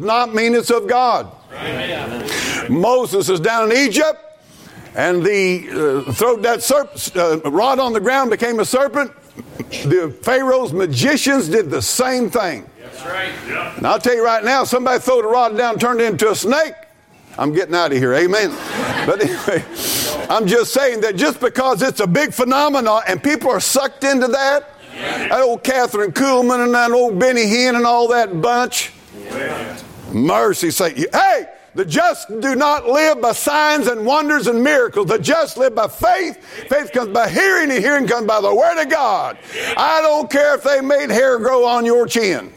not mean it's of God. Amen. Moses is down in Egypt, and the uh, throw that serp, uh, rod on the ground became a serpent. The Pharaoh's magicians did the same thing. That's right. Yeah. And I'll tell you right now, somebody throw the rod down, turned it into a snake. I'm getting out of here. Amen. but anyway, I'm just saying that just because it's a big phenomenon and people are sucked into that, that old Kathryn Kuhlman and that old Benny Hinn and all that bunch, mercy say, hey, the just do not live by signs and wonders and miracles. The just live by faith. Faith comes by hearing, and hearing comes by the Word of God. I don't care if they made hair grow on your chin.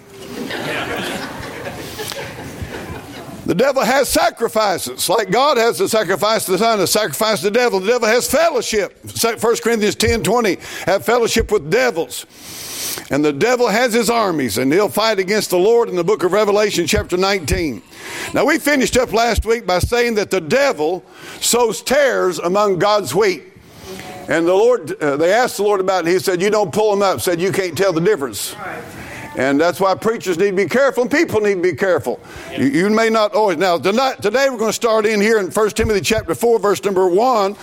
The devil has sacrifices, like God has the sacrifice to the Son, the sacrifice to the devil. The devil has fellowship. 1 Corinthians 10 20, have fellowship with devils. And the devil has his armies, and he'll fight against the Lord in the book of Revelation, chapter 19. Now, we finished up last week by saying that the devil sows tares among God's wheat. And the Lord, uh, they asked the Lord about it, and he said, You don't pull them up, said, You can't tell the difference. And that's why preachers need to be careful and people need to be careful. You, you, may not always. Now, tonight, today we're going to start in here in 1 Timothy chapter 4, verse number 1.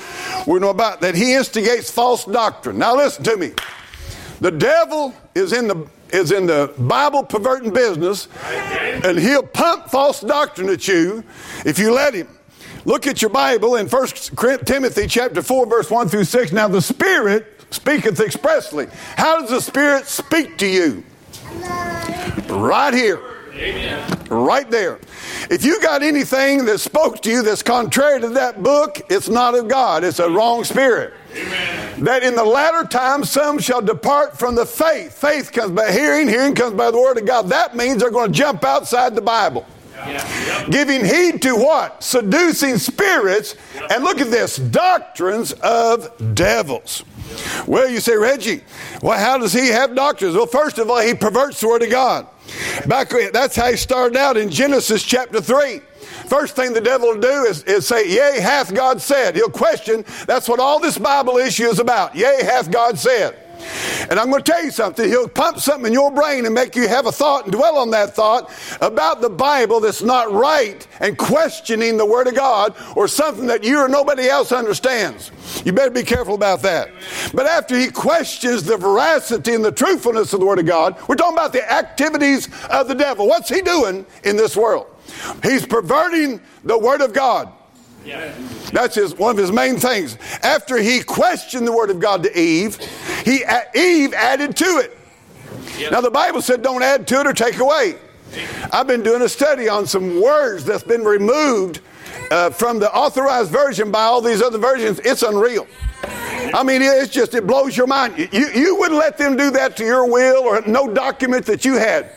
We know about that he instigates false doctrine. Now, listen to me. The devil is in the is in the Bible perverting business, and he'll pump false doctrine at you if you let him. Look at your Bible in 1 Timothy chapter 4, verse 1 through 6. Now the Spirit speaketh expressly. How does the Spirit speak to you? Right here. Amen. Right there. If you got anything that spoke to you that's contrary to that book, it's not of God. It's a wrong spirit. Amen. That in the latter times some shall depart from the faith. Faith comes by hearing, hearing comes by the word of God. That means they're going to jump outside the Bible. Yeah. Giving heed to what? Seducing spirits. And look at this doctrines of devils. Well, you say, Reggie, well, how does he have doctrines? Well, first of all, he perverts the Word of God. Back, that's how he started out in Genesis chapter 3. First thing the devil will do is, is say, Yea, hath God said. He'll question. That's what all this Bible issue is about. Yea, hath God said. And I'm going to tell you something. He'll pump something in your brain and make you have a thought and dwell on that thought about the Bible that's not right and questioning the Word of God or something that you or nobody else understands. You better be careful about that. But after he questions the veracity and the truthfulness of the Word of God, we're talking about the activities of the devil. What's he doing in this world? He's perverting the Word of God. That's his, one of his main things. After he questioned the word of God to Eve, he, Eve added to it. Now, the Bible said don't add to it or take away. I've been doing a study on some words that's been removed uh, from the authorized version by all these other versions. It's unreal. I mean, it's just, it blows your mind. You, you wouldn't let them do that to your will or no document that you had.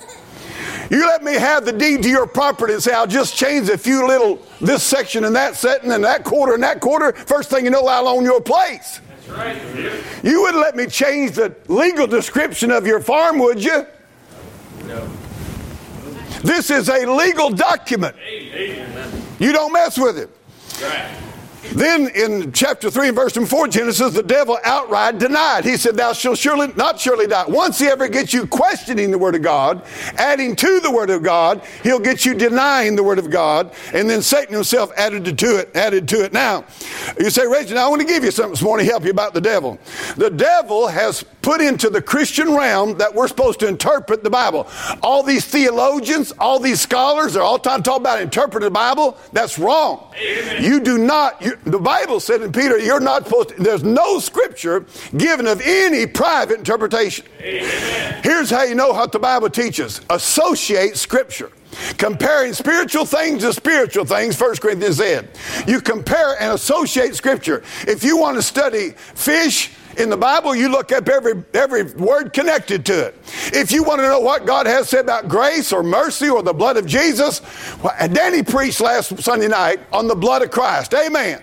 You let me have the deed to your property and say, I'll just change a few little, this section and that setting and that quarter and that quarter. First thing you know, I'll own your place. That's right. You wouldn't let me change the legal description of your farm, would you? No. This is a legal document. You don't mess with it. Right. Then in chapter 3 and verse 4, Genesis, the devil outright denied. He said, Thou shalt surely not surely die. Once he ever gets you questioning the word of God, adding to the word of God, he'll get you denying the word of God, and then Satan himself added to it, added to it. Now, you say, Rachel, I want to give you something this morning to help you about the devil. The devil has put into the Christian realm that we're supposed to interpret the Bible. All these theologians, all these scholars, they're all time talking about interpreting the Bible. That's wrong. Amen. You do not, you, the Bible said in Peter, you're not supposed to, there's no scripture given of any private interpretation. Amen. Here's how you know what the Bible teaches associate scripture. Comparing spiritual things to spiritual things, 1 Corinthians said. You compare and associate scripture. If you want to study fish, in the Bible, you look up every, every word connected to it. If you want to know what God has said about grace or mercy or the blood of Jesus, well, Danny preached last Sunday night on the blood of Christ. Amen.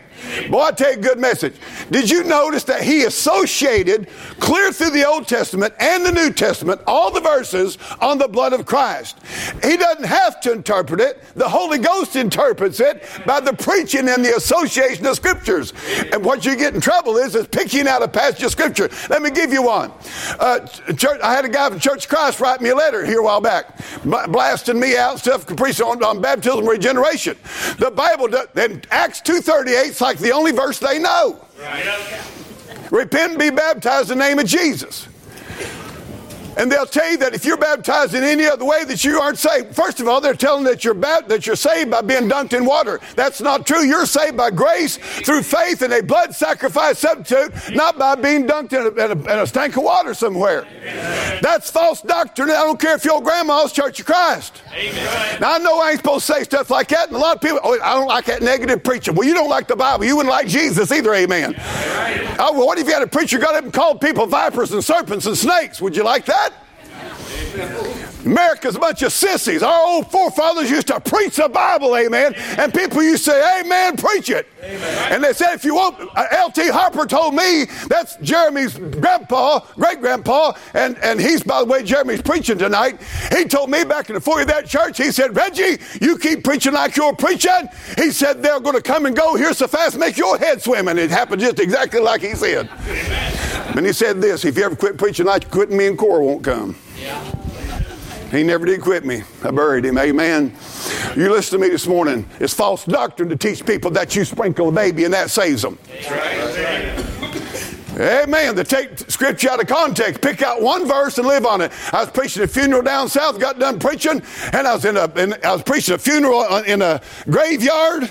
Boy, I you, good message. Did you notice that he associated clear through the Old Testament and the New Testament all the verses on the blood of Christ? He doesn't have to interpret it. The Holy Ghost interprets it by the preaching and the association of scriptures. And what you get in trouble is is picking out a passage of scripture. Let me give you one. Uh, church, I had a guy from Church Christ write me a letter here a while back, blasting me out stuff preaching on, on baptism regeneration. The Bible, in Acts two thirty eight, like the only verse they know. Right. Repent and be baptized in the name of Jesus. And they'll tell you that if you're baptized in any other way that you aren't saved. First of all, they're telling that you're ba- that you're saved by being dunked in water. That's not true. You're saved by grace through faith in a blood sacrifice substitute, not by being dunked in a, in a, in a tank of water somewhere. That's false doctrine. I don't care if your grandma's Church of Christ. Amen. Now I know I ain't supposed to say stuff like that, and a lot of people, oh, I don't like that negative preaching. Well, you don't like the Bible. You wouldn't like Jesus either. Amen. Oh, well, what if you had a preacher got up and called people vipers and serpents and snakes? Would you like that? America's a bunch of sissies. Our old forefathers used to preach the Bible, amen. And people used to say, Amen, preach it. Amen. And they said, if you want, uh, L.T. Harper told me, that's Jeremy's grandpa, great grandpa, and, and he's, by the way, Jeremy's preaching tonight. He told me back in the foyer of that church, he said, Reggie, you keep preaching like you're preaching. He said, they're going to come and go here so fast, make your head swim. And it happened just exactly like he said. Amen. And he said this if you ever quit preaching like you quit, me and Cora won't come. Yeah. He never did quit me. I buried him. Amen. You listen to me this morning. It's false doctrine to teach people that you sprinkle a baby and that saves them. Amen. To take scripture out of context, pick out one verse and live on it. I was preaching a funeral down south, got done preaching, and I was in a, in, I was preaching a funeral in a graveyard,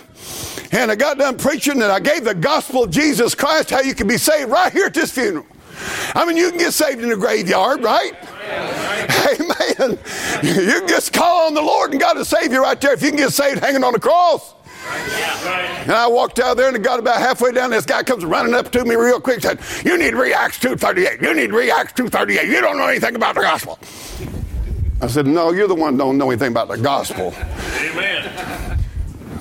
and I got done preaching, and I gave the gospel of Jesus Christ, how you can be saved right here at this funeral. I mean, you can get saved in a graveyard, right? Amen. You can just call on the Lord and God will save you right there if you can get saved hanging on the cross. And I walked out there and it got about halfway down. This guy comes running up to me real quick. Said, "You need to read Acts two thirty eight. You need to read Acts two thirty eight. You don't know anything about the gospel." I said, "No, you're the one don't know anything about the gospel." Amen.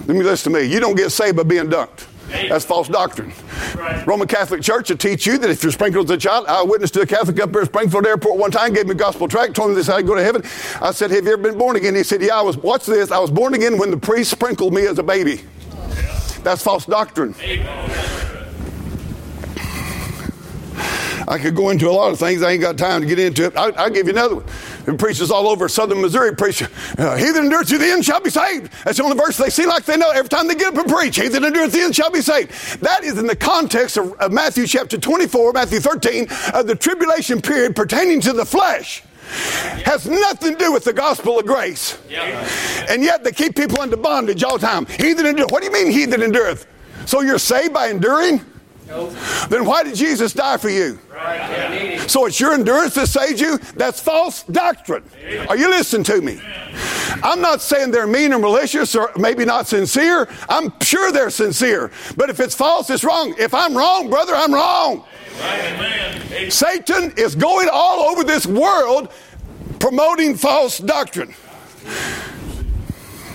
Let me listen to me. You don't get saved by being dunked. That's false doctrine. Right. Roman Catholic Church will teach you that if you're sprinkled as a child, I witnessed to a Catholic up there at Springfield Airport one time, gave me a gospel tract, told me this how to go to heaven. I said, Have you ever been born again? He said, Yeah, I was, watch this, I was born again when the priest sprinkled me as a baby. That's false doctrine. I could go into a lot of things. I ain't got time to get into it. I, will give you another one. And preachers all over southern Missouri preach, uh, He that endures to the end shall be saved. That's the only verse they see like they know every time they get up and preach. He that endures to the end shall be saved. That is in the context of, of Matthew chapter 24, Matthew 13, of the tribulation period pertaining to the flesh has nothing to do with the gospel of grace. And yet they keep people under bondage all the time. He that endureth. What do you mean he that endureth? So you're saved by enduring? Then why did Jesus die for you? Right. So it's your endurance that saves you? That's false doctrine. Are you listening to me? I'm not saying they're mean or malicious or maybe not sincere. I'm sure they're sincere. But if it's false, it's wrong. If I'm wrong, brother, I'm wrong. Satan is going all over this world promoting false doctrine.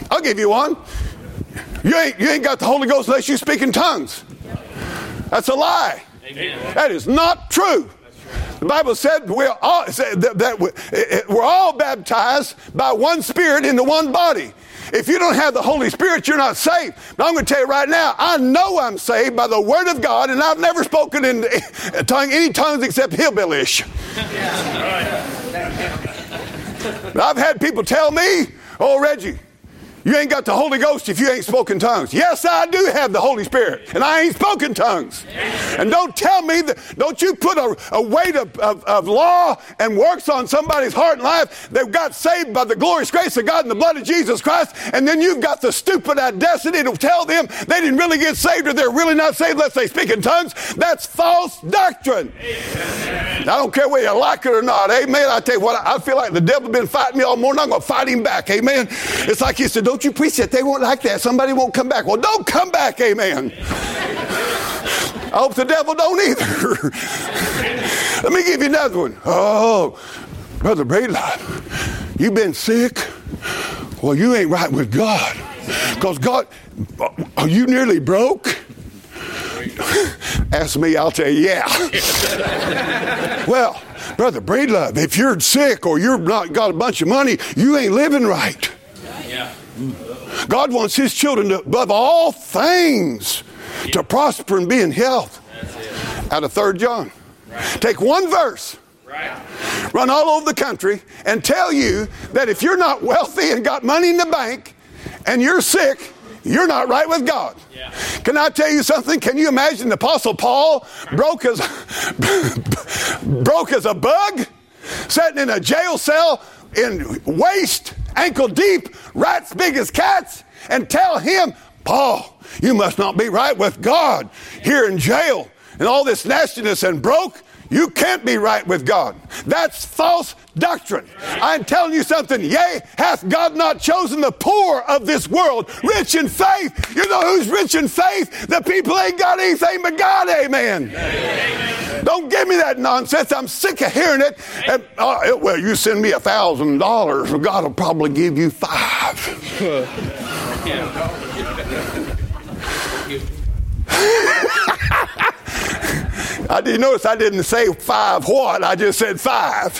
I'll give you one. You ain't, you ain't got the Holy Ghost unless you speak in tongues. That's a lie. Amen. That is not true. The Bible said we're all, that, we're all baptized by one Spirit into one body. If you don't have the Holy Spirit, you're not saved. But I'm going to tell you right now, I know I'm saved by the Word of God, and I've never spoken in tongue, any tongues except hillbillyish. I've had people tell me, oh, Reggie, you ain't got the Holy Ghost if you ain't spoken tongues. Yes, I do have the Holy Spirit, and I ain't spoken tongues. And don't tell me that, don't you put a, a weight of, of, of, law and works on somebody's heart and life. They've got saved by the glorious grace of God and the blood of Jesus Christ, and then you've got the stupid audacity to tell them they didn't really get saved or they're really not saved unless they speak in tongues. That's false doctrine. I don't care whether you like it or not. Amen. I tell you what, I feel like the devil been fighting me all morning. I'm going to fight him back. Amen. It's like he said, don't you preach that. They won't like that. Somebody won't come back. Well, don't come back. Amen. I hope the devil don't either. Let me give you another one. Oh, Brother Braylon, you've been sick? Well, you ain't right with God. Because God, are you nearly broke? Ask me, I'll tell you, yeah. well, Brother Breedlove, if you're sick or you're not got a bunch of money, you ain't living right. Yeah. God wants His children to, above all things to prosper and be in health. Out of 3 John. Right. Take one verse. Right. Run all over the country and tell you that if you're not wealthy and got money in the bank and you're sick, you're not right with God. Yeah. Can I tell you something? Can you imagine the Apostle Paul broke as broke as a bug, sitting in a jail cell in waist, ankle deep, rats big as cats, and tell him, Paul, you must not be right with God here in jail and all this nastiness and broke. You can't be right with God. That's false doctrine. I'm telling you something. Yea, hath God not chosen the poor of this world rich in faith? You know who's rich in faith? The people ain't got anything but God. Amen. Amen. Don't give me that nonsense. I'm sick of hearing it. And, uh, well, you send me a thousand dollars, God will probably give you five. I did notice I didn't say five what, I just said five.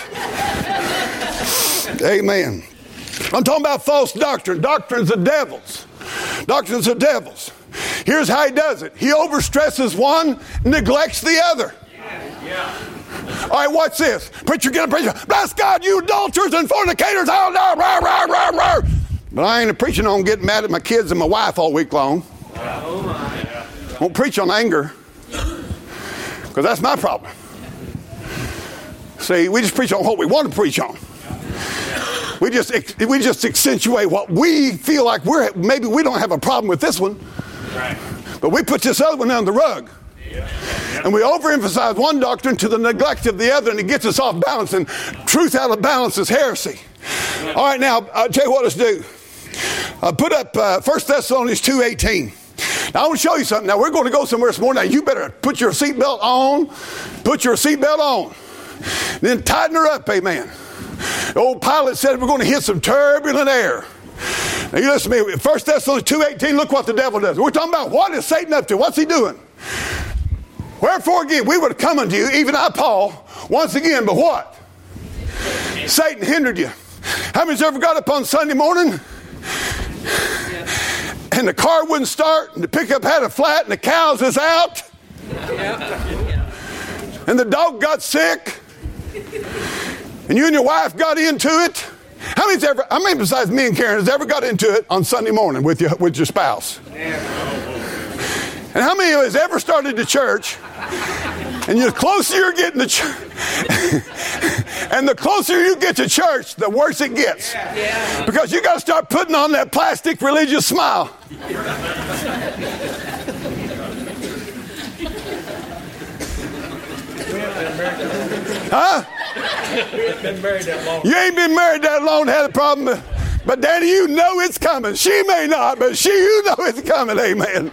Amen. I'm talking about false doctrine. Doctrines of devils. Doctrines of devils. Here's how he does it. He overstresses one, neglects the other. Yeah. All right, watch this? Preacher, get a preacher. Bless God, you adulterers and fornicators. Oh, no, rah, rah, rah, rah. But I ain't preaching on getting mad at my kids and my wife all week long. Oh, my. Won't preach on anger. Because that's my problem. See, we just preach on what we want to preach on. We just we just accentuate what we feel like we're maybe we don't have a problem with this one, but we put this other one on the rug. And we overemphasize one doctrine to the neglect of the other, and it gets us off balance. And truth out of balance is heresy. All right, now I'll tell you what let's do. Uh, put up uh, 1 Thessalonians two eighteen. Now, I want to show you something. Now, we're going to go somewhere this morning. Now, you better put your seatbelt on. Put your seatbelt on. Then tighten her up, amen. The old pilot said we're going to hit some turbulent air. Now, you listen to me. 1 Thessalonians 2.18, look what the devil does. We're talking about what is Satan up to? What's he doing? Wherefore, again, we would come unto you, even I, Paul, once again, but what? Satan hindered you. How many's ever got up on Sunday morning? And the car wouldn't start, and the pickup had a flat, and the cows was out, and the dog got sick, and you and your wife got into it. How many's ever? How many besides me and Karen has ever got into it on Sunday morning with your with your spouse? And how many of has ever started the church and the closer you're getting to church, and the closer you get to church, the worse it gets. Yeah. Because you got to start putting on that plastic religious smile. huh? You ain't been married that long, had a problem. But Danny, you know it's coming. She may not, but she, you know it's coming. Amen.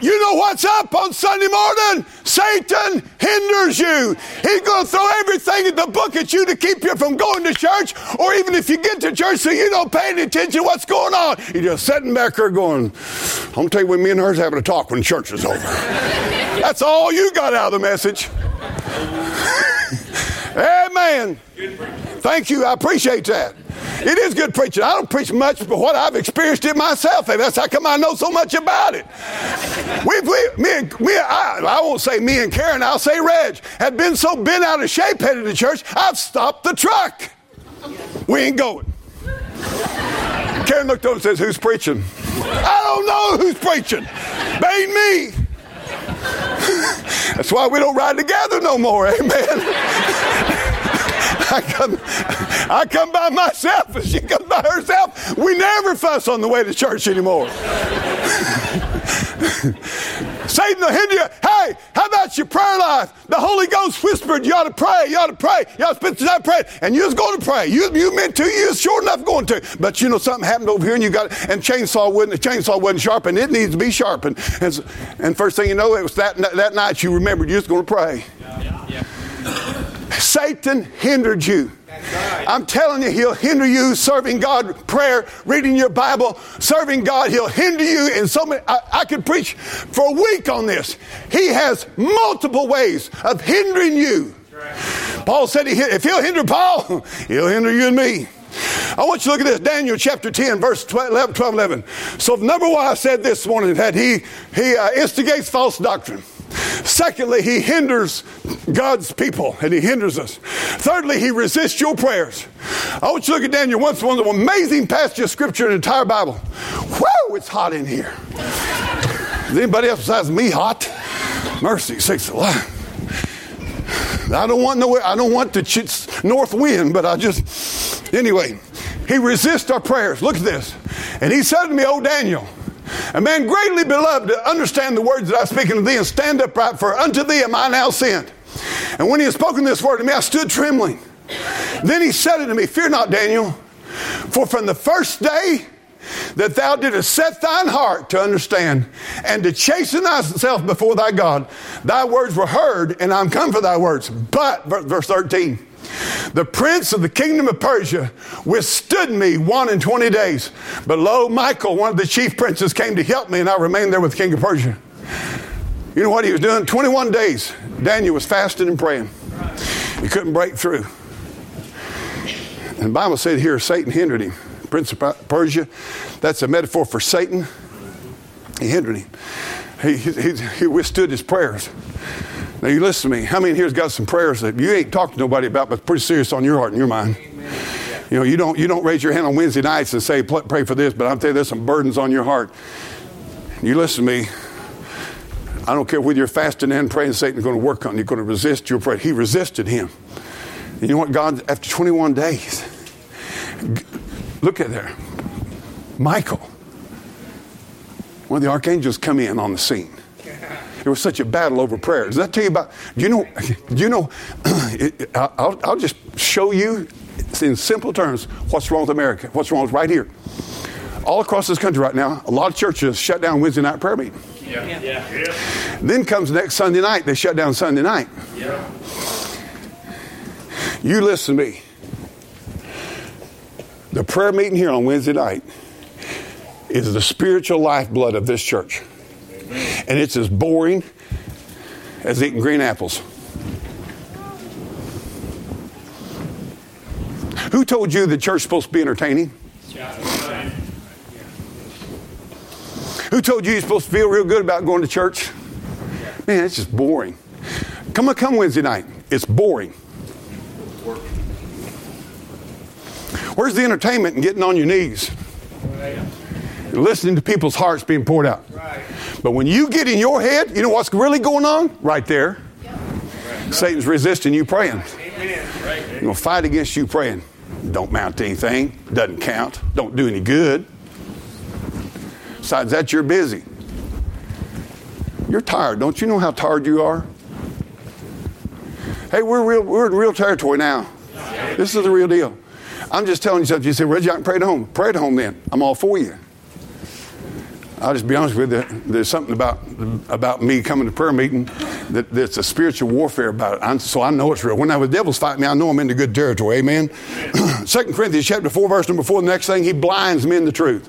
You know what's up on Sunday morning? Satan hinders you. He's going to throw everything in the book at you to keep you from going to church, or even if you get to church so you don't pay any attention to what's going on. You're just sitting back there going, I'm going to tell you when me and her's having a talk when church is over. That's all you got out of the message. Amen. Thank you. I appreciate that. It is good preaching. I don't preach much, but what I've experienced it myself. And that's how come I know so much about it. We, we me and me, I, I won't say me and Karen. I'll say Reg had been so bent out of shape headed to church. I've stopped the truck. We ain't going. Karen looked over and says, "Who's preaching?" I don't know who's preaching. Ain't me. That's why we don't ride together no more. Amen. I come, I come by myself and she comes by herself. We never fuss on the way to church anymore. Satan will hinder you. Hey, how about your prayer life? The Holy Ghost whispered, you ought to pray, you ought to pray, you ought to spend some time praying. And you was going to pray. You, you meant to, you was sure enough going to. But you know, something happened over here and you got, and chainsaw wasn't, the chainsaw wasn't sharpened. It needs to be sharpened. And, and first thing you know, it was that, that night you remembered you was going to pray. Yeah. Yeah. Satan hindered you. I'm telling you, he'll hinder you serving God, prayer, reading your Bible, serving God. He'll hinder you in so many. I, I could preach for a week on this. He has multiple ways of hindering you. Paul said, he, if he'll hinder Paul, he'll hinder you and me. I want you to look at this, Daniel chapter 10, verse 12, 11, 12, 11. So, number one, I said this morning that he, he uh, instigates false doctrine. Secondly, he hinders God's people and he hinders us. Thirdly, he resists your prayers. I want you to look at Daniel once, one of the amazing passages of scripture in the entire Bible. Whoa, it's hot in here. Is anybody else besides me hot? Mercy, sakes alive. I don't want no, I don't want the north wind, but I just, anyway, he resists our prayers. Look at this. And he said to me, Oh, Daniel, a man greatly beloved to understand the words that I speak unto thee and stand upright, for unto thee am I now sent. And when he had spoken this word to me, I stood trembling. Then he said unto me, Fear not, Daniel, for from the first day that thou didst set thine heart to understand and to chasten thyself before thy God, thy words were heard, and I'm come for thy words. But, verse 13, the prince of the kingdom of Persia withstood me one and twenty days. But lo, Michael, one of the chief princes, came to help me, and I remained there with the king of Persia. You know what he was doing? 21 days. Daniel was fasting and praying. He couldn't break through. And the Bible said here Satan hindered him. Prince of Persia, that's a metaphor for Satan. He hindered him. He, he, he withstood his prayers. Now, you listen to me. How many here's got some prayers that you ain't talked to nobody about, but pretty serious on your heart and your mind? Amen. You know, you don't, you don't raise your hand on Wednesday nights and say, pray for this, but I'm telling you, there's some burdens on your heart. You listen to me. I don't care whether you're fasting and praying, Satan's going to work on you. You're going to resist your prayer. He resisted him. And you know what? God, after 21 days, look at there. Michael, one of the archangels, come in on the scene. There was such a battle over prayer. Does that tell you about? Do you know? Do you know? I'll, I'll just show you in simple terms what's wrong with America. What's wrong with right here. All across this country right now, a lot of churches shut down Wednesday night prayer meeting. Yeah. Yeah. yeah. Then comes next Sunday night, they shut down Sunday night. Yeah. You listen to me. The prayer meeting here on Wednesday night is the spiritual lifeblood of this church and it's as boring as eating green apples. Who told you the church is supposed to be entertaining? Who told you you're supposed to feel real good about going to church? Man, it's just boring. Come on, come Wednesday night. It's boring. Where's the entertainment and getting on your knees? Listening to people's hearts being poured out. But when you get in your head, you know what's really going on? Right there. Yep. Satan's resisting you praying. He's going to fight against you praying. Don't mount to anything. Doesn't count. Don't do any good. Besides that, you're busy. You're tired. Don't you know how tired you are? Hey, we're, real, we're in real territory now. This is the real deal. I'm just telling you something. You say, Reggie, I can pray at home. Pray at home then. I'm all for you. I'll just be honest with you. There's something about about me coming to prayer meeting that that's a spiritual warfare about it. I'm, so I know it's real. When the devil's fighting me, I know I'm in the good territory. Amen. Second Corinthians chapter four, verse number four. The next thing, he blinds men to truth.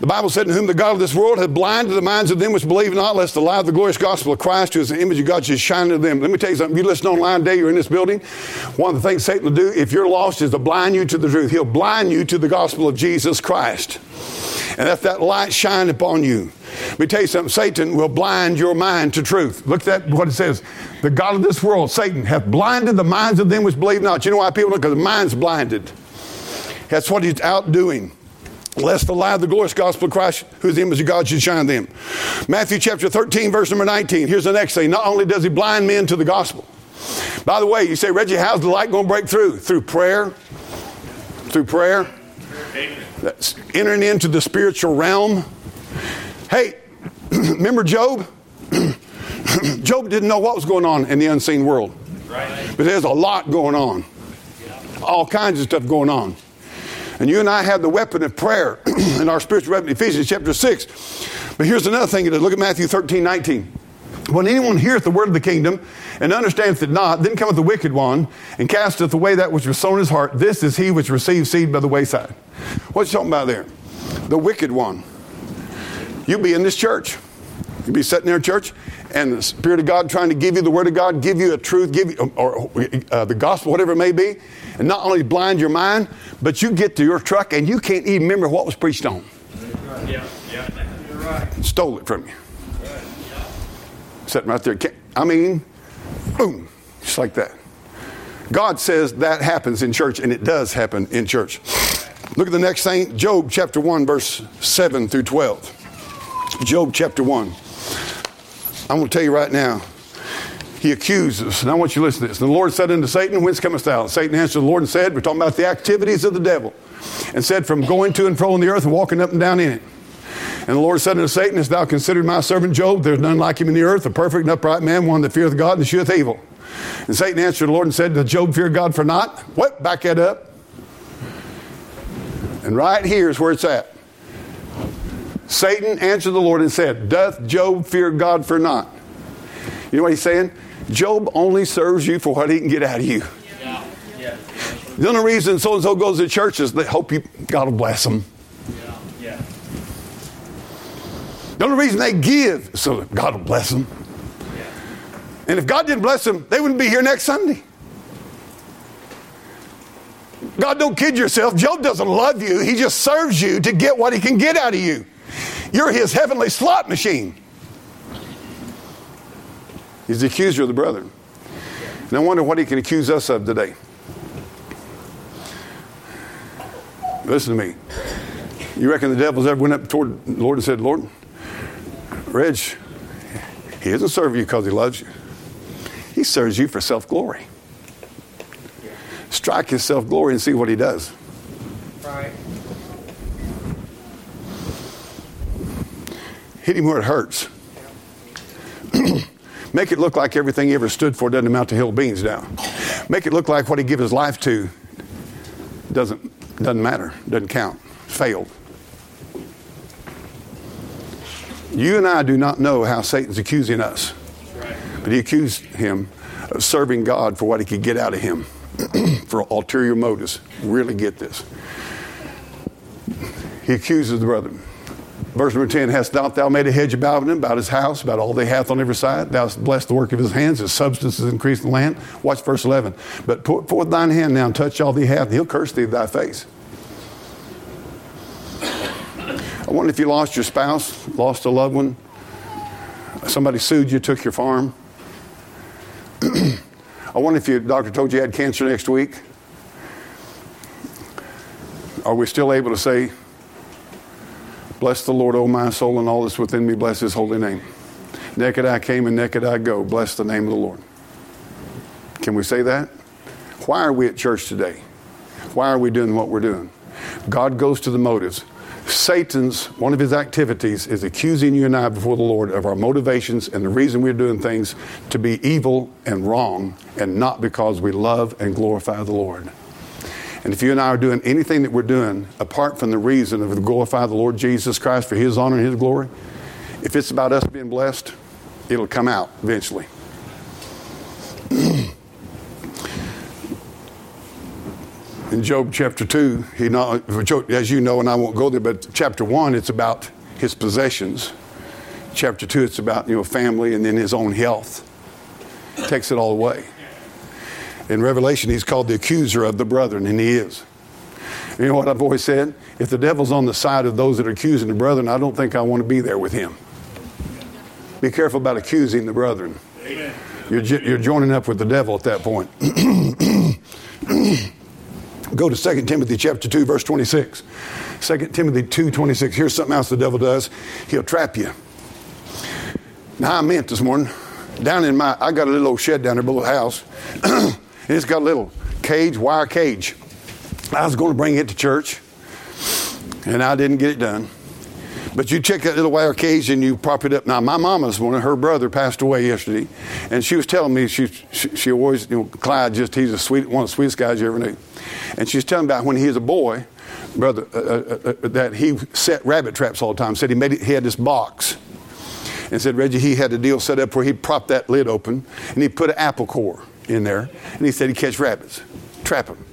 The Bible said, In whom the God of this world hath blinded the minds of them which believe not, lest the light of the glorious gospel of Christ, who is the image of God, should shine to them. Let me tell you something. You listen online today, you're in this building. One of the things Satan will do, if you're lost, is to blind you to the truth. He'll blind you to the gospel of Jesus Christ and let that light shine upon you. Let me tell you something Satan will blind your mind to truth. Look at what it says. The God of this world, Satan, hath blinded the minds of them which believe not. You know why people look? Because the mind's blinded. That's what he's out doing. Lest the light of the glorious gospel of Christ, whose image of God should shine them. Matthew chapter 13, verse number 19. Here's the next thing. Not only does he blind men to the gospel. By the way, you say, Reggie, how's the light going to break through? Through prayer. Through prayer. Amen. That's entering into the spiritual realm. Hey, remember Job? Job didn't know what was going on in the unseen world. Right. But there's a lot going on. All kinds of stuff going on. And you and I have the weapon of prayer in our spiritual weapon, Ephesians chapter 6. But here's another thing. Look at Matthew 13, 19. When anyone heareth the word of the kingdom and understandeth it not, then cometh the wicked one and casteth away that which was sown in his heart. This is he which receives seed by the wayside. What's he talking about there? The wicked one. You'll be in this church. You'll be sitting there church, and the Spirit of God trying to give you the Word of God, give you a truth, give you, or uh, the gospel, whatever it may be, and not only blind your mind, but you get to your truck and you can't even remember what was preached on. Yeah, yeah, you're right. Stole it from you. Sitting right there. I mean, boom, just like that. God says that happens in church, and it does happen in church. Look at the next thing Job chapter 1, verse 7 through 12. Job chapter 1. I'm going to tell you right now, he accuses, and I want you to listen to this. The Lord said unto Satan, Whence comest thou? Satan answered the Lord and said, We're talking about the activities of the devil, and said, From going to and fro in the earth and walking up and down in it. And the Lord said unto Satan, Hast thou considered my servant Job? There's none like him in the earth, a perfect and upright man, one that feareth God and sheweth evil. And Satan answered the Lord and said, Does Job fear God for naught? What? Back that up. And right here is where it's at. Satan answered the Lord and said, Doth Job fear God for naught? You know what he's saying? Job only serves you for what he can get out of you. Yeah. Yeah. The only reason so and so goes to church is they hope you, God will bless them. The only reason they give is so God will bless them. And if God didn't bless them, they wouldn't be here next Sunday. God, don't kid yourself. Job doesn't love you. He just serves you to get what he can get out of you. You're his heavenly slot machine. He's the accuser of the brethren. And I wonder what he can accuse us of today. Listen to me. You reckon the devil's ever went up toward the Lord and said, Lord, Reg, he doesn't serve you because he loves you. He serves you for self glory. Strike his self glory and see what he does. Hit him where it hurts. Make it look like everything he ever stood for doesn't amount to hill beans down. Make it look like what he gave his life to doesn't, doesn't matter, doesn't count, failed. You and I do not know how Satan's accusing us, but he accused him of serving God for what he could get out of him for ulterior motives. Really get this. He accuses the brethren. Verse number 10 Hast not thou made a hedge about him, about his house, about all they hath on every side? Thou hast blessed the work of his hands, his substance is increased in the land. Watch verse 11. But put forth thine hand now and touch all thee hath, and he'll curse thee of thy face. I wonder if you lost your spouse, lost a loved one, somebody sued you, took your farm. I wonder if your doctor told you you had cancer next week. Are we still able to say, Bless the Lord, O my soul, and all that's within me, bless his holy name? Naked I came and naked I go. Bless the name of the Lord. Can we say that? Why are we at church today? Why are we doing what we're doing? God goes to the motives. Satan's, one of his activities is accusing you and I before the Lord of our motivations and the reason we're doing things to be evil and wrong and not because we love and glorify the Lord. And if you and I are doing anything that we're doing apart from the reason of glorify the Lord Jesus Christ for his honor and his glory, if it's about us being blessed, it'll come out eventually. in Job chapter 2, he not, as you know, and I won't go there, but chapter 1, it's about his possessions. Chapter 2, it's about, you know, family and then his own health. Takes it all away. In Revelation, he's called the accuser of the brethren, and he is. You know what I've always said? If the devil's on the side of those that are accusing the brethren, I don't think I want to be there with him. Be careful about accusing the brethren. You're, you're joining up with the devil at that point. Go to 2 Timothy chapter 2, verse 26. 2 Timothy 2, 26. Here's something else the devil does. He'll trap you. Now I meant this morning, down in my, I got a little old shed down there below the house, and it's got a little cage, wire cage. I was going to bring it to church, and I didn't get it done. But you check that little wire cage and you prop it up. Now, my mama's one, her brother passed away yesterday, and she was telling me she, she, she always, you know, Clyde, just he's a sweet, one of the sweetest guys you ever knew. And she's telling about when he was a boy, brother, uh, uh, uh, that he set rabbit traps all the time. Said he made it, he had this box, and said Reggie he had a deal set up where he'd prop that lid open and he'd put an apple core in there and he said he'd catch rabbits, trap them.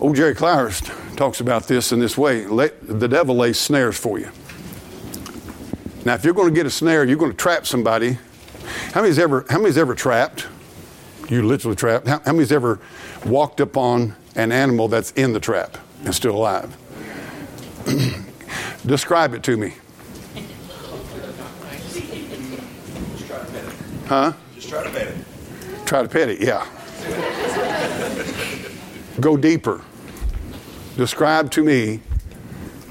Old Jerry Clowers talks about this in this way Let the devil lays snares for you. Now, if you're going to get a snare, you're going to trap somebody. How many's ever, how many's ever trapped? You literally trapped. How, how many's ever walked upon an animal that's in the trap and still alive? Describe it to me. Huh? Just try to pet it. Try to pet it, yeah. Go deeper. Describe to me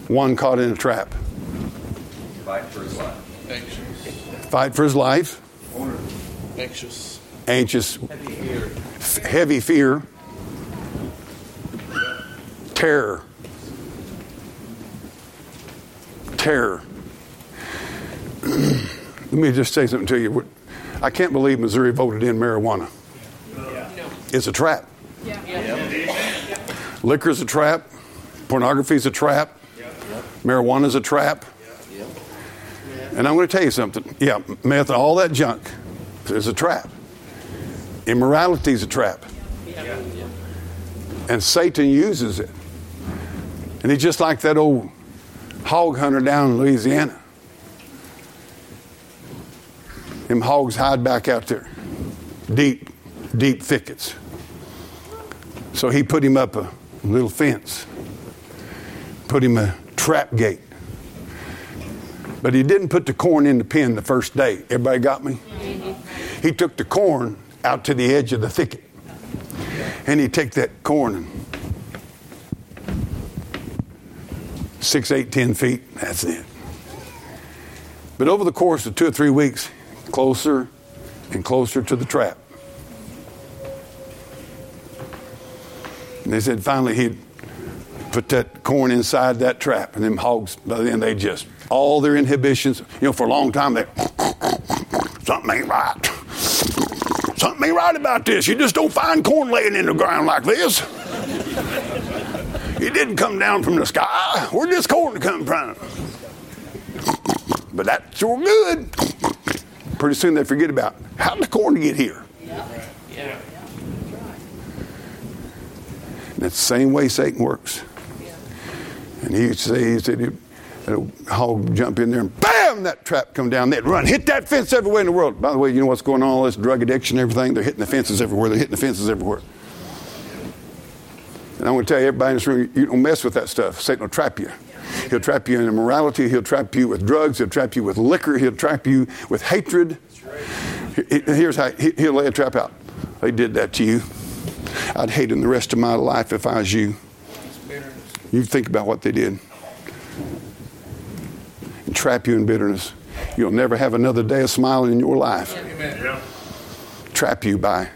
one caught in a trap. Fight for his life. Anxious. Fight for his life. Anxious. Anxious. Heavy fear. F- heavy fear. Terror. Terror. Let me just say something to you. I can't believe Missouri voted in marijuana. It's a trap. Liquor is a trap. Pornography is a trap. Marijuana is a trap. And I'm going to tell you something. Yeah, meth, all that junk is a trap. Immorality is a trap. And Satan uses it. And he's just like that old hog hunter down in Louisiana. Them hogs hide back out there, deep, deep thickets. So he put him up a little fence, put him a trap gate. But he didn't put the corn in the pen the first day. Everybody got me? He took the corn out to the edge of the thicket. And he'd take that corn and six, eight, ten feet, that's it. But over the course of two or three weeks, closer and closer to the trap. And they said finally he'd put that corn inside that trap, and them hogs, by then they just, all their inhibitions, you know, for a long time, they, something ain't right. Something ain't right about this. You just don't find corn laying in the ground like this. It didn't come down from the sky. Where did this corn come from? But that's sure good. Pretty soon they forget about how did the corn get here? Yeah. That's the same way Satan works. And he would say, he said, a hog jump in there and bam, that trap come down. They'd run, hit that fence everywhere in the world. By the way, you know what's going on? All this drug addiction and everything. They're hitting the fences everywhere. They're hitting the fences everywhere. And I'm going to tell you, everybody in this room, you don't mess with that stuff. Satan will trap you. He'll trap you in immorality. He'll trap you with drugs. He'll trap you with liquor. He'll trap you with hatred. Here's how he'll lay a trap out. They did that to you. I'd hate him the rest of my life if I was you. You think about what they did. And trap you in bitterness. You'll never have another day of smiling in your life. Trap you by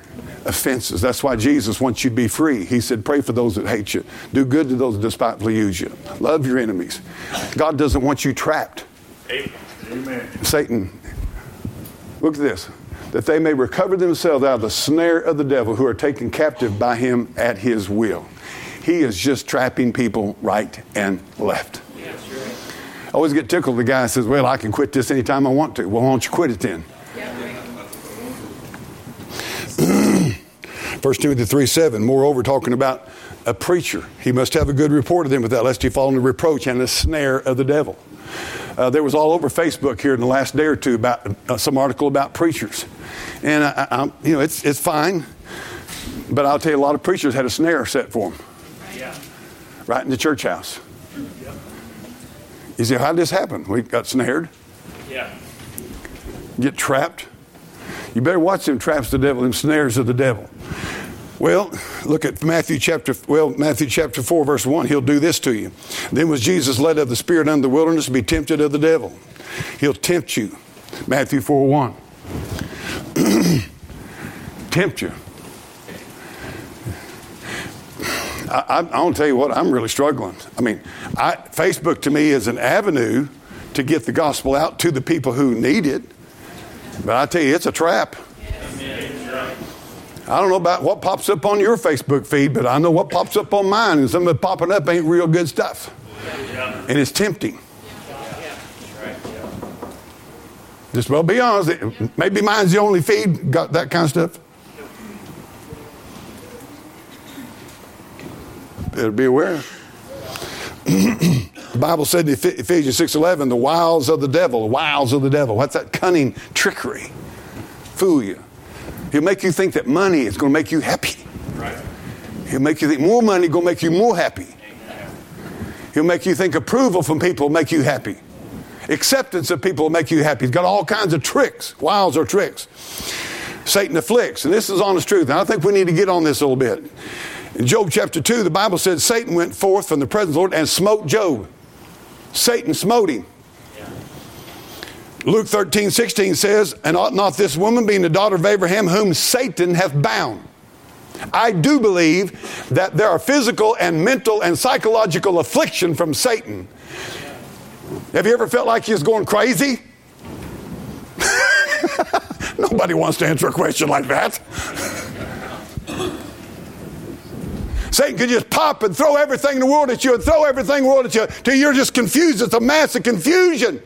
offenses. That's why Jesus wants you to be free. He said, Pray for those that hate you. Do good to those that despitefully use you. Love your enemies. God doesn't want you trapped. Amen. Satan, look at this. That they may recover themselves out of the snare of the devil who are taken captive by him at his will. He is just trapping people right and left. I always get tickled. The guy says, Well, I can quit this anytime I want to. Well, why don't you quit it then? 1 Timothy 3 7, moreover, talking about a preacher. He must have a good report of them without lest he fall into reproach and the snare of the devil. Uh, there was all over Facebook here in the last day or two about uh, some article about preachers. And, I, I, you know, it's, it's fine, but I'll tell you, a lot of preachers had a snare set for them. Yeah. Right in the church house. Yeah. You say, how did this happen? We got snared. Yeah. Get trapped. You better watch them traps of the devil, them snares of the devil. Well, look at Matthew chapter well, Matthew chapter 4, verse 1. He'll do this to you. Then was Jesus led of the Spirit unto the wilderness to be tempted of the devil. He'll tempt you. Matthew 4 1. tempt you. I, don't tell you what, I'm really struggling. I mean, I, Facebook to me is an avenue to get the gospel out to the people who need it. But I tell you, it's a trap. I don't know about what pops up on your Facebook feed, but I know what pops up on mine, and some of it popping up ain't real good stuff. And it's tempting. Just well, be honest. Maybe mine's the only feed. Got that kind of stuff. Better be aware. the Bible said in Ephesians 6.11, the wiles of the devil, the wiles of the devil. What's that? Cunning trickery. Fool you. He'll make you think that money is going to make you happy. Right. He'll make you think more money is going to make you more happy. He'll make you think approval from people will make you happy. Acceptance of people will make you happy. He's got all kinds of tricks, wiles or tricks. Satan afflicts, and this is honest truth. And I think we need to get on this a little bit. In Job chapter 2, the Bible said Satan went forth from the presence of the Lord and smote Job. Satan smote him. Luke 13, 16 says, And ought not this woman, being the daughter of Abraham, whom Satan hath bound? I do believe that there are physical and mental and psychological affliction from Satan. Have you ever felt like he was going crazy? Nobody wants to answer a question like that. Satan can just pop and throw everything in the world at you and throw everything in the world at you till you're just confused. It's a mass of confusion.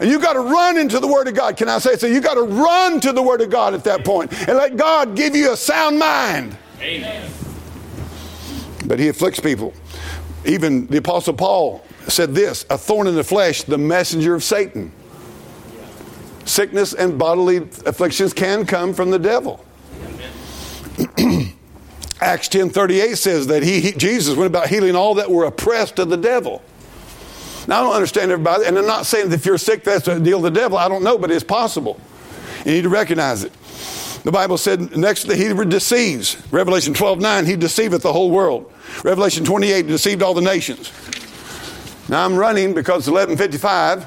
And you got to run into the Word of God. Can I say it? so? you've got to run to the Word of God at that point and let God give you a sound mind. Amen. But He afflicts people. Even the Apostle Paul said this a thorn in the flesh, the messenger of Satan. Sickness and bodily afflictions can come from the devil. Acts 10:38 says that he, he, Jesus went about healing all that were oppressed of the devil. Now I don't understand everybody, and I'm not saying that if you're sick that's a deal with the devil. I don't know, but it's possible. You need to recognize it. The Bible said next that he deceives. Revelation 12:9, he deceiveth the whole world. Revelation 28 deceived all the nations. Now I'm running because it's 11:55,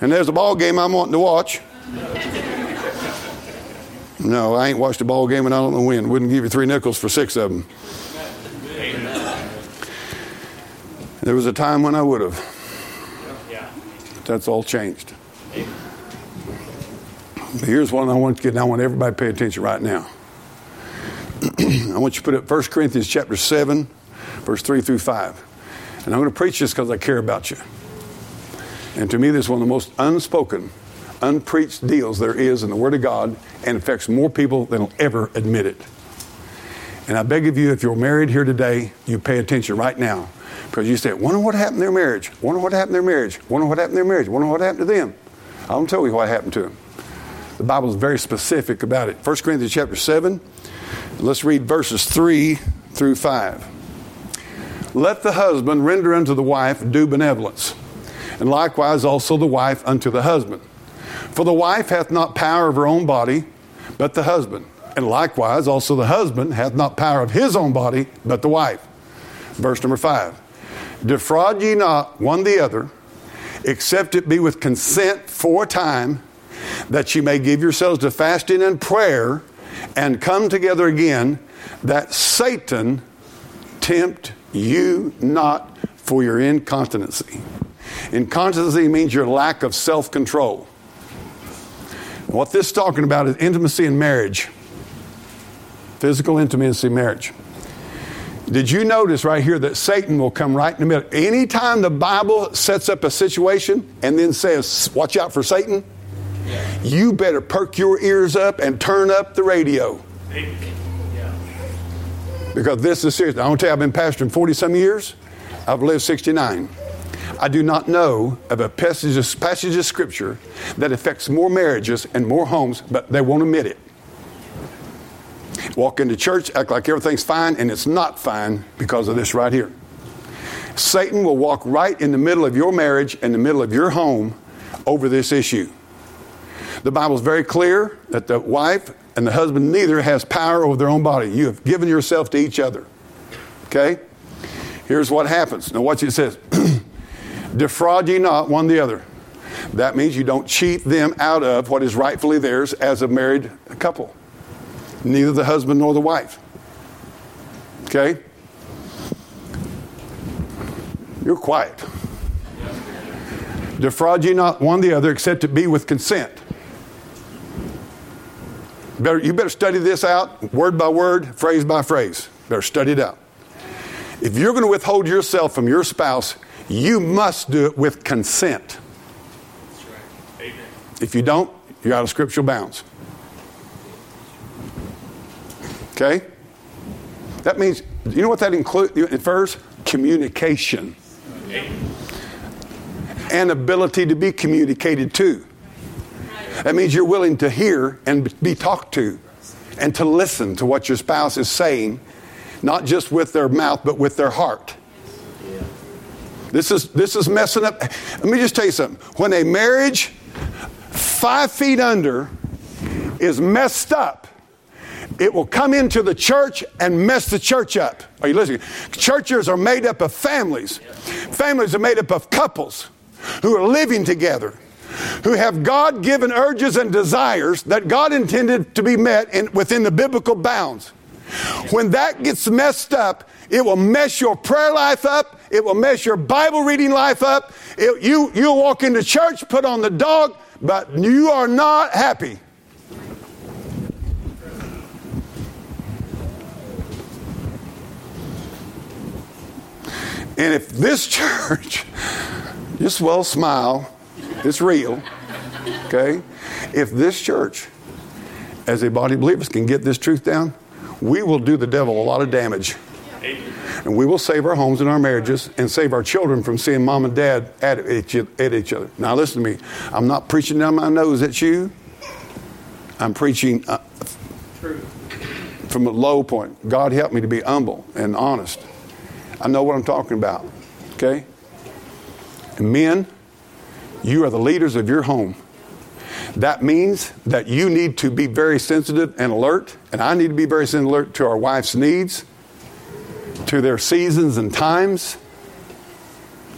and there's a ball game I'm wanting to watch. No, I ain't watched a ball game and I don't know when. Wouldn't give you three nickels for six of them. There was a time when I would have. That's all changed. But here's one I want to get. and I want everybody to pay attention right now. I want you to put up 1 Corinthians chapter 7, verse 3 through 5. And I'm going to preach this because I care about you. And to me, this is one of the most unspoken unpreached deals there is in the Word of God and affects more people than will ever admit it. And I beg of you, if you're married here today, you pay attention right now. Because you say, wonder what happened to their marriage, wonder what happened to their marriage, wonder what happened to their marriage, wonder what happened to them. I don't tell you what happened to them. The Bible is very specific about it. 1 Corinthians chapter 7, let's read verses 3 through 5. Let the husband render unto the wife due benevolence, and likewise also the wife unto the husband. For the wife hath not power of her own body, but the husband. And likewise, also the husband hath not power of his own body, but the wife. Verse number five Defraud ye not one the other, except it be with consent for a time, that ye may give yourselves to fasting and prayer, and come together again, that Satan tempt you not for your incontinency. Incontinency means your lack of self control. What this is talking about is intimacy in marriage, physical intimacy in marriage. Did you notice right here that Satan will come right in the middle? Anytime the Bible sets up a situation and then says, Watch out for Satan, you better perk your ears up and turn up the radio. Because this is serious. I want to tell you, I've been pastoring 40 some years, I've lived 69. I do not know of a passage of, passage of scripture that affects more marriages and more homes, but they won't admit it. Walk into church, act like everything's fine, and it's not fine because of this right here. Satan will walk right in the middle of your marriage and the middle of your home over this issue. The Bible is very clear that the wife and the husband neither has power over their own body. You have given yourself to each other. Okay? Here's what happens. Now, watch it says. Defraud ye not one the other. That means you don't cheat them out of what is rightfully theirs as a married couple. Neither the husband nor the wife. Okay? You're quiet. Defraud ye not one the other, except to be with consent. Better, you better study this out, word by word, phrase by phrase. Better study it out. If you're going to withhold yourself from your spouse, you must do it with consent. That's right. Amen. If you don't, you're out of scriptural bounds. Okay? That means, you know what that includes? First, communication and ability to be communicated to. That means you're willing to hear and be talked to and to listen to what your spouse is saying, not just with their mouth, but with their heart. This is, this is messing up. Let me just tell you something. When a marriage five feet under is messed up, it will come into the church and mess the church up. Are you listening? Churches are made up of families. Families are made up of couples who are living together, who have God given urges and desires that God intended to be met in, within the biblical bounds. When that gets messed up, it will mess your prayer life up. It will mess your Bible reading life up. It, you, you'll walk into church, put on the dog, but you are not happy. And if this church just well smile. It's real. Okay? If this church, as a body of believers, can get this truth down, we will do the devil a lot of damage. And we will save our homes and our marriages and save our children from seeing mom and dad at each, at each other. Now, listen to me. I'm not preaching down my nose at you. I'm preaching uh, from a low point. God help me to be humble and honest. I know what I'm talking about. Okay? Men, you are the leaders of your home. That means that you need to be very sensitive and alert, and I need to be very sensitive and alert to our wife's needs, to their seasons and times,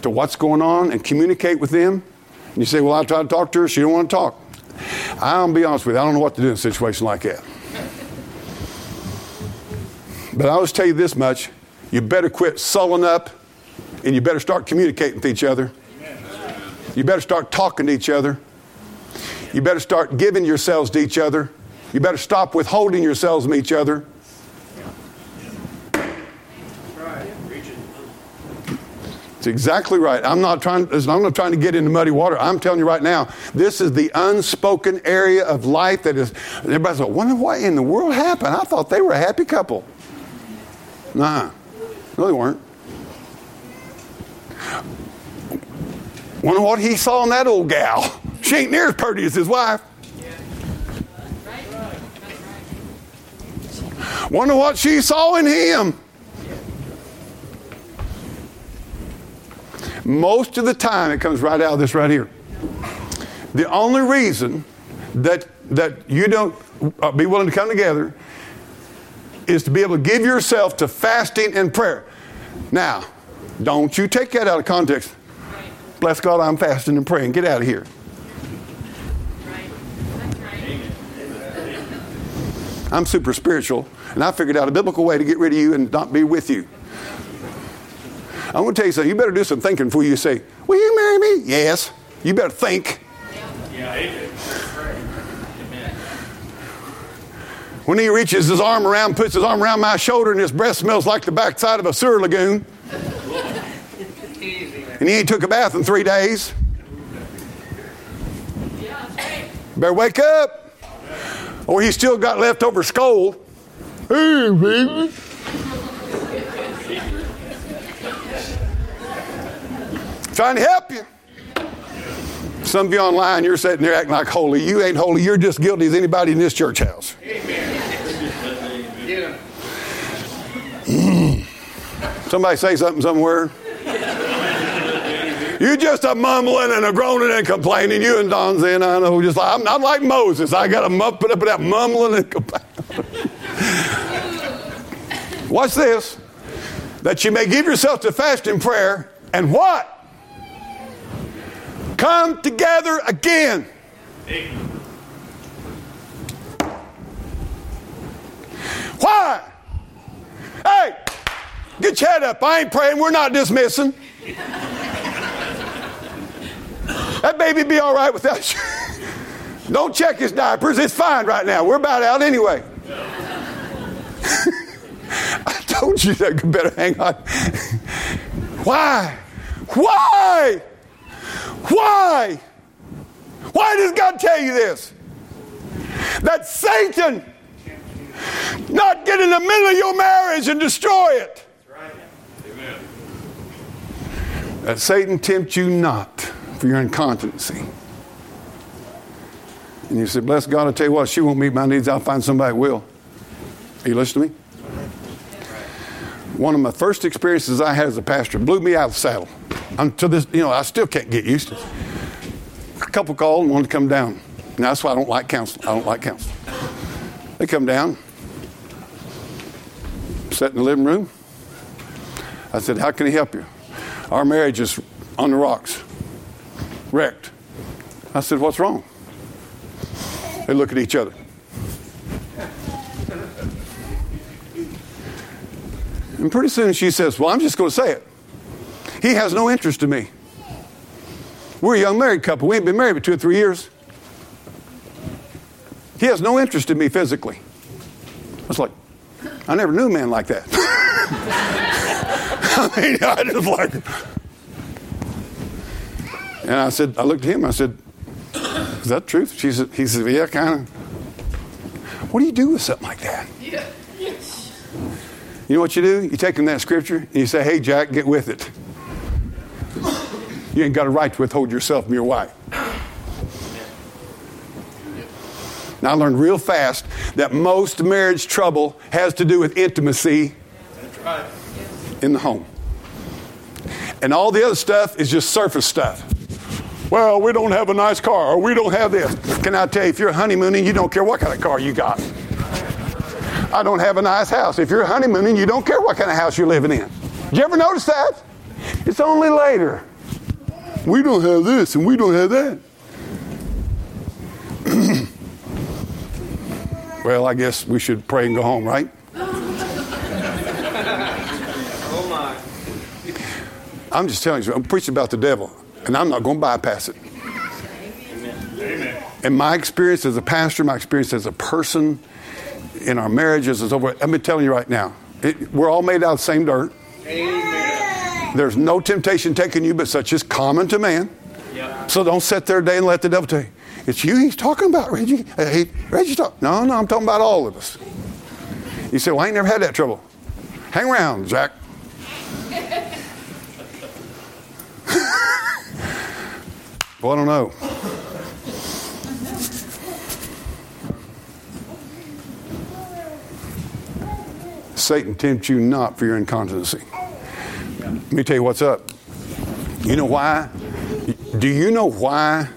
to what's going on, and communicate with them. And you say, Well, I try to talk to her, she don't want to talk. I'll be honest with you, I don't know what to do in a situation like that. But I always tell you this much you better quit sulling up, and you better start communicating with each other. You better start talking to each other. You better start giving yourselves to each other. You better stop withholding yourselves from each other. It's exactly right. I'm not trying. I'm not trying to get into muddy water. I'm telling you right now, this is the unspoken area of life that is. Everybody's like, what in the world happened. I thought they were a happy couple. Nah, no, they weren't. Wonder what he saw in that old gal. She ain't near as pretty as his wife. Wonder what she saw in him. Most of the time, it comes right out of this right here. The only reason that that you don't uh, be willing to come together is to be able to give yourself to fasting and prayer. Now, don't you take that out of context. Bless God, I'm fasting and praying. Get out of here. I'm super spiritual, and I figured out a biblical way to get rid of you and not be with you. I'm going to tell you something. You better do some thinking before you say, Will you marry me? Yes. You better think. When he reaches his arm around, puts his arm around my shoulder, and his breath smells like the backside of a sewer lagoon and he ain't took a bath in three days. Better wake up. Or he still got leftover Skoal. Hey, baby. Trying to help you. Some of you online, you're sitting there acting like holy. You ain't holy. You're just guilty as anybody in this church house. Mm. Somebody say something somewhere. You just a mumbling and a groaning and complaining. You and Don saying, I know, just like, I'm not like Moses. I got to muff it up with that mumbling and complaining. Watch this. That you may give yourself to fasting prayer and what? Come together again. Why? Hey, get your head up. I ain't praying. We're not dismissing. That baby be all right without you. Don't check his diapers. It's fine right now. We're about out anyway. I told you that you better hang on. Why? Why? Why? Why does God tell you this? That Satan not get in the middle of your marriage and destroy it. That Satan tempt you not for your incontinency. And you say, Bless God, I tell you what, she won't meet my needs. I'll find somebody who will. Are you listening to me? One of my first experiences I had as a pastor blew me out of the saddle. Until this, you know, I still can't get used to it. A couple called and wanted to come down. Now, that's why I don't like counseling. I don't like counseling. They come down, sat in the living room. I said, How can he help you? Our marriage is on the rocks, wrecked. I said, What's wrong? They look at each other. And pretty soon she says, Well, I'm just going to say it. He has no interest in me. We're a young married couple. We ain't been married for two or three years. He has no interest in me physically. I was like, I never knew a man like that. I mean, I just like. And I said, I looked at him. I said, "Is that truth?" She said, "He said, yeah, kind of." What do you do with something like that? Yeah. You know what you do? You take him that scripture and you say, "Hey, Jack, get with it." You ain't got a right to withhold yourself from your wife. Now, I learned real fast that most marriage trouble has to do with intimacy in the home. And all the other stuff is just surface stuff. Well, we don't have a nice car, or we don't have this. Can I tell you, if you're honeymooning, you don't care what kind of car you got. I don't have a nice house. If you're honeymooning, you don't care what kind of house you're living in. Did you ever notice that? It's only later. We don't have this and we don't have that. well, I guess we should pray and go home, right? Oh my. I'm just telling you, I'm preaching about the devil, and I'm not going to bypass it. Amen. And my experience as a pastor, my experience as a person in our marriages is over. I've been telling you right now, it, we're all made out of the same dirt. Amen. There's no temptation taking you but such is common to man. Yep. So don't sit there day and let the devil tell you. It's you he's talking about, Reggie. Uh, hey, Reggie, talk. No, no, I'm talking about all of us. You say, well, I ain't never had that trouble. Hang around, Jack. well, I don't know. Satan tempts you not for your incontinency. Let me tell you what's up. You know why? Do you know why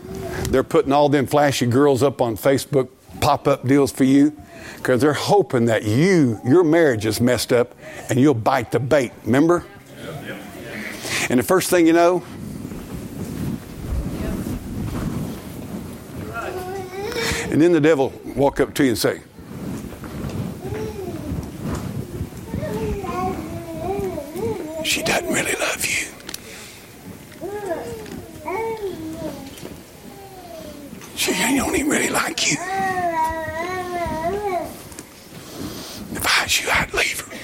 they're putting all them flashy girls up on Facebook pop up deals for you? Because they're hoping that you, your marriage is messed up and you'll bite the bait. Remember? And the first thing you know, and then the devil walk up to you and say, She doesn't really love you. She don't even really like you. If I was you, I'd leave her.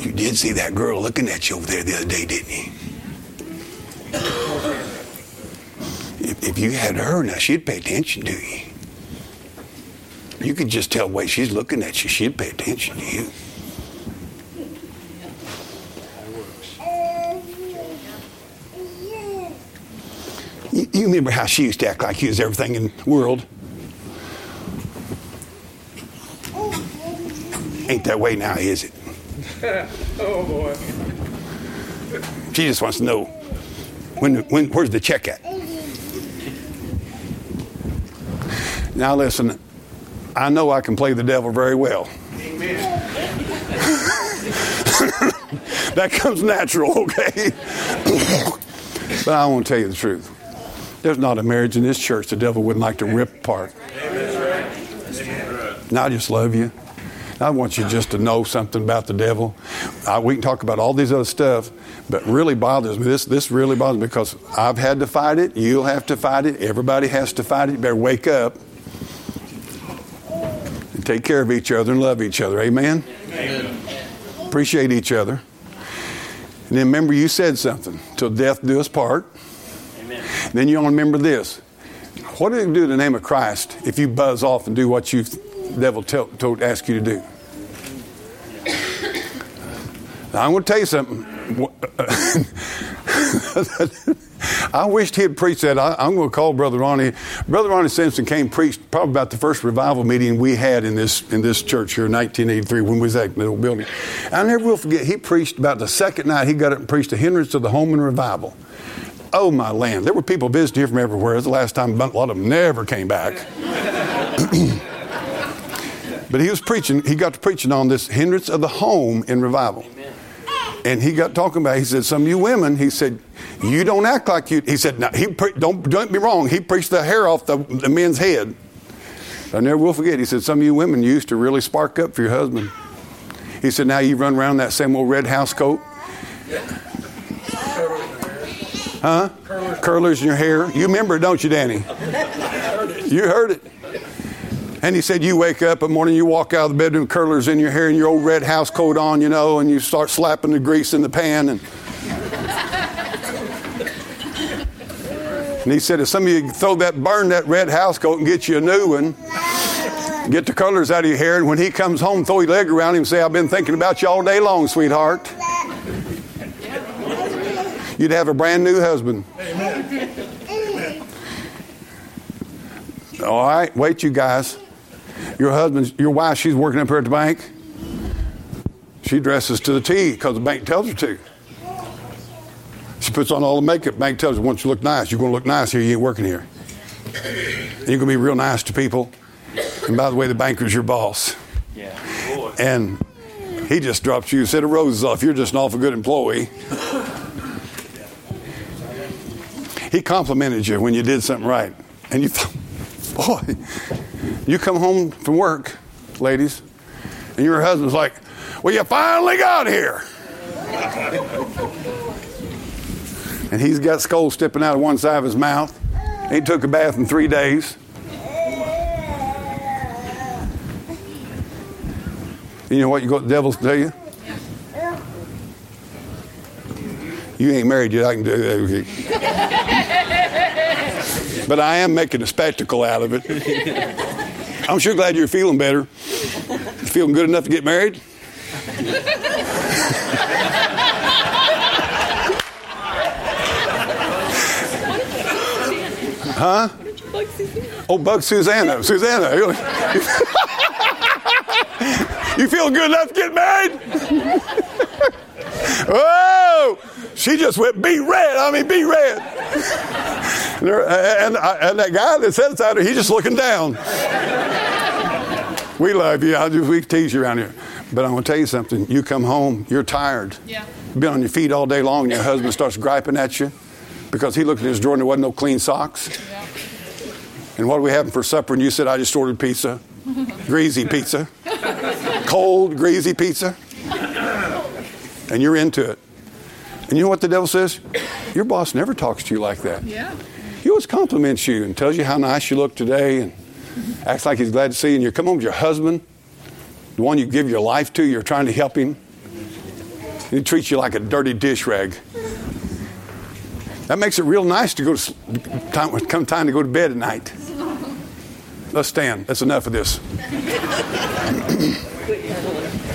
You did see that girl looking at you over there the other day, didn't you? If, if you had her now, she'd pay attention to you. You can just tell the way she's looking at you, she'd pay attention to you. You, you remember how she used to act like you was everything in the world. Ain't that way now, is it? oh boy. She just wants to know when, when where's the check at? Now listen, I know I can play the devil very well. that comes natural, okay? but I want to tell you the truth. There's not a marriage in this church the devil wouldn't like to rip apart. And I just love you. I want you just to know something about the devil. I, we can talk about all these other stuff, but really bothers me. This this really bothers me because I've had to fight it. You'll have to fight it. Everybody has to fight it. You better wake up and take care of each other and love each other. Amen. Amen. Appreciate each other. And then remember, you said something till death do us part. Amen. Then you want to remember this. What do you do in the name of Christ if you buzz off and do what you devil tell, told ask you to do? Now, I'm going to tell you something. I wished he had preached that. I, am going to call Brother Ronnie. Brother Ronnie Simpson came preached probably about the first revival meeting we had in this in this church here in 1983 when we was at the old building. I never will forget. He preached about the second night. He got up and preached the hindrance of the home and revival. Oh my land! There were people visiting here from everywhere. It was the last time a lot of them never came back. but he was preaching. He got to preaching on this hindrance of the home in revival. And he got talking about. He said, "Some of you women," he said, "you don't act like you." He said, "Now he pre- don't don't be wrong. He preached the hair off the, the men's head." I never will forget. He said, "Some of you women used to really spark up for your husband." He said, "Now you run around that same old red house coat." Huh? Curlers. In your hair. You remember don't you, Danny? You heard it. And he said, You wake up in the morning, you walk out of the bedroom, curlers in your hair, and your old red house coat on, you know, and you start slapping the grease in the pan. And, and he said, If some of you throw that, burn that red house coat and get you a new one, get the colors out of your hair, and when he comes home, throw your leg around him and say, I've been thinking about you all day long, sweetheart. You'd have a brand new husband. All right, wait, you guys. Your husband, your wife, she's working up here at the bank. She dresses to the T because the bank tells her to. She puts on all the makeup. Bank tells her, once you look nice, you're going to look nice here. You ain't working here. And you're going to be real nice to people. And by the way, the banker's your boss. Yeah. Boy. And he just drops you a set of roses off. You're just an awful good employee. he complimented you when you did something right. And you thought, boy, you come home from work, ladies, and your husband's like, well, you finally got here. And he's got skulls sticking out of one side of his mouth. He took a bath in three days. You know what you got the devils to tell you? You ain't married yet. I can do that. but I am making a spectacle out of it. I'm sure glad you're feeling better. Feeling good enough to get married? Huh? Oh, bug Susanna. Susanna. you feel good enough to get married? oh, she just went beet red. I mean, beet red. and, and, and that guy that sat beside her, he's just looking down. We love you. I just, we tease you around here. But I'm going to tell you something. You come home, you're tired. Yeah. Been on your feet all day long, and your husband starts griping at you because he looked at his drawer and there wasn't no clean socks. And what are we having for supper? And you said, I just ordered pizza. greasy pizza. Cold, greasy pizza. And you're into it. And you know what the devil says? Your boss never talks to you like that. Yeah. He always compliments you and tells you how nice you look today and acts like he's glad to see you, and you come home with your husband, the one you give your life to, you're trying to help him, And he treats you like a dirty dish rag. That makes it real nice to go to time, come time to go to bed at night. Let's stand. That's enough of this.